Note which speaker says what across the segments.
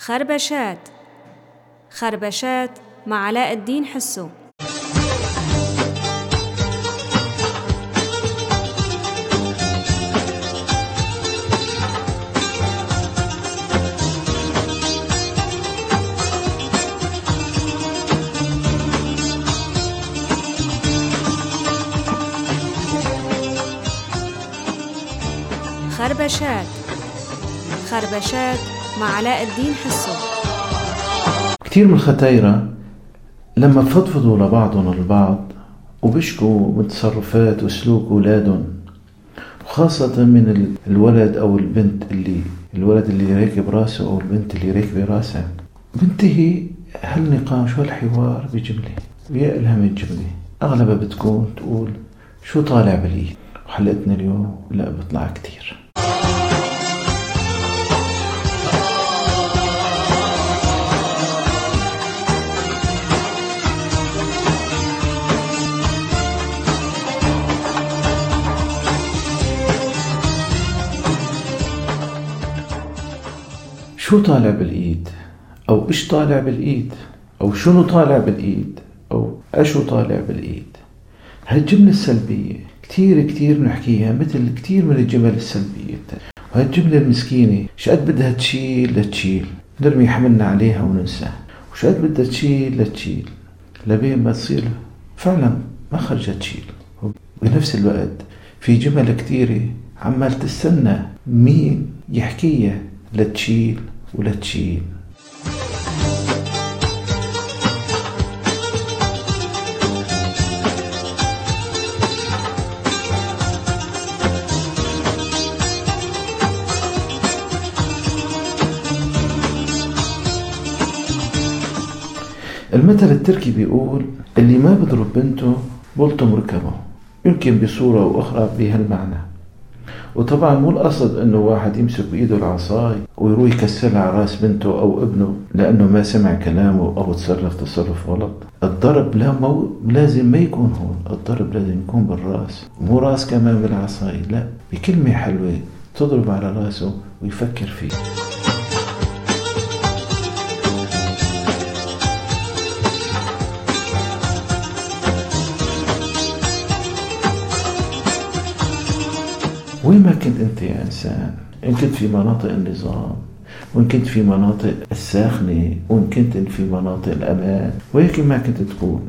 Speaker 1: خربشات. خربشات مع علاء الدين حسو. خربشات. خربشات مع علاء الدين حسو
Speaker 2: كتير من الختايرة لما بفضفضوا لبعضهم البعض وبيشكوا من تصرفات وسلوك أولادهم وخاصة من الولد أو البنت اللي الولد اللي راكب راسه أو البنت اللي راكبة راسها. بنتهي هالنقاش والحوار بجملة. ويا إلها من جملة. أغلبها بتكون تقول شو طالع بالإيد وحلقتنا اليوم لا بطلع كتير. شو طالع بالإيد؟ أو إيش طالع بالإيد؟ أو شنو طالع بالإيد؟ أو اشو طالع بالإيد؟ هالجملة السلبية كتير كتير نحكيها مثل كتير من الجمل السلبية. وهالجملة المسكينة شقد بدها تشيل لتشيل؟ نرمي حملنا عليها وننساها وشقد بدها تشيل لتشيل؟ لبين ما تصير فعلا ما خرجت تشيل. بنفس الوقت في جمل كتيرة عمال تستنى مين يحكيها لتشيل. ولا تشيل. المثل التركي بيقول اللي ما بضرب بنته بلطم ركبه. يمكن بصورة وأخرى بهالمعنى. وطبعا مو القصد إنه واحد يمسك بإيده العصاي ويروح يكسرها على رأس بنته أو ابنه لأنه ما سمع كلامه أو تصرف تصرف غلط. الضرب لا مو لازم ما يكون هون. الضرب لازم يكون بالرأس مو رأس كمان بالعصاي لا. بكلمة حلوة تضرب على رأسه ويفكر فيه. وين ما كنت أنت يا إنسان؟ إن كنت في مناطق النظام وإن كنت في مناطق الساخنة وإن كنت في مناطق الأمان وهيك ما كنت تكون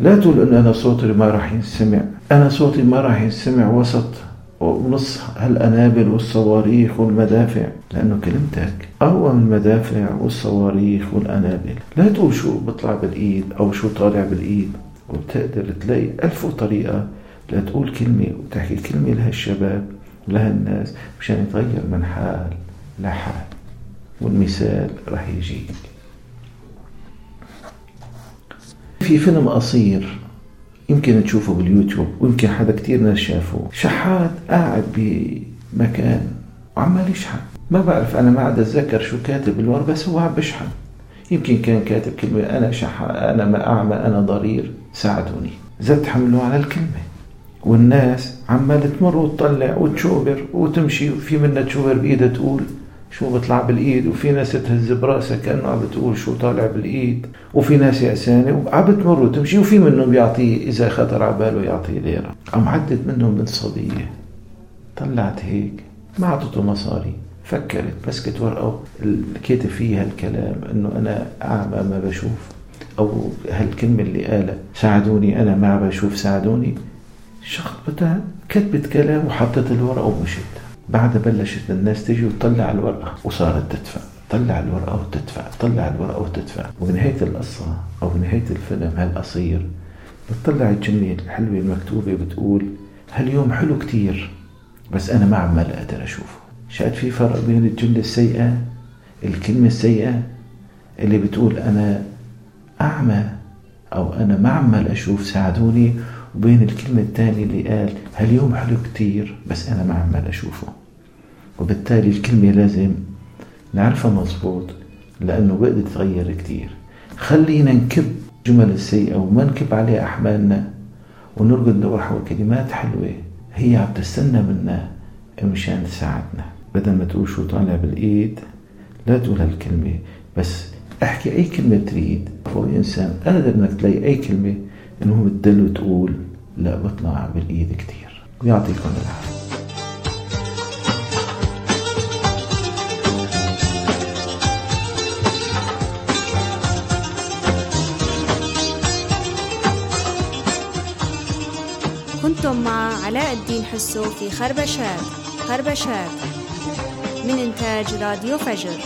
Speaker 2: لا تقول إن أنا صوتي ما راح ينسمع. أنا صوتي ما راح ينسمع وسط ونص هالأنابل والصواريخ والمدافع لأنه كلمتك أقوى من المدافع والصواريخ والأنابل. لا تقول شو بطلع بالإيد أو شو طالع بالإيد وبتقدر تلاقي ألف طريقة لتقول كلمة وتحكي كلمة لهالشباب. لهالناس مشان يتغير من حال لحال والمثال راح يجيك في فيلم قصير يمكن تشوفه باليوتيوب ويمكن حدا كتير ناس شافوه. شحات قاعد بمكان وعمال يشحن ما بعرف أنا ما عاد أتذكر شو كاتب الورق بس هو عم بشحن يمكن كان كاتب كلمة أنا شح أنا ما أعمى أنا ضرير ساعدوني. زدت حمله على الكلمة. والناس عمال تمر وتطلع وتشوبر وتمشي وفي منها تشوبر بإيدها تقول شو بطلع بالإيد وفي ناس تهز براسها كانه عم بتقول شو طالع بالإيد وفي ناس يأسانة وعم بتمر وتمشي وفي منهم بيعطيه إذا خطر على باله يعطيه ليرة عم عدد منهم بنت صبية طلعت هيك ما اعطته مصاري فكرت مسكت ورقة كاتب فيها الكلام إنه أنا أعمى ما بشوف أو هالكلمة اللي قالها ساعدوني أنا ما بشوف ساعدوني. شخبتها كتبت كلام وحطت الورقة ومشت بعدها بلشت الناس تجي وتطلع الورقة وصارت تدفع. طلع الورقة وتدفع. طلع الورقة وتدفع. وبنهاية القصة أو بنهاية الفيلم هالقصير بتطلع الجملة الحلوة المكتوبة بتقول هاليوم حلو كتير بس أنا ما عمال أقدر أشوفه. شايف في فرق بين الجملة السيئة الكلمة السيئة اللي بتقول أنا أعمى أو أنا ما عمال أشوف ساعدوني وبين الكلمة الثانية اللي قال هاليوم حلو كتير؟ بس أنا ما عمال أشوفه. وبالتالي الكلمة لازم نعرفها مظبوط لأنه بقدر تتغير كتير. خلينا نكب جمل السيئة وما نكب عليها أحمالنا ونرقد ندور حول كلمات حلوة هي عم تستنى منا مشان تساعدنا. بدل ما تقول شو طالع بالإيد لا تقول هالكلمة بس احكي أي كلمة تريد. هو انسان قادر إنك تلاقي أي كلمة إنه بتدل وتقول لا بطلع بالايد كثير ويعطيكم العافية.
Speaker 1: كنتم مع علاء الدين حسو في خربشات. خربشات. من إنتاج راديو فجر.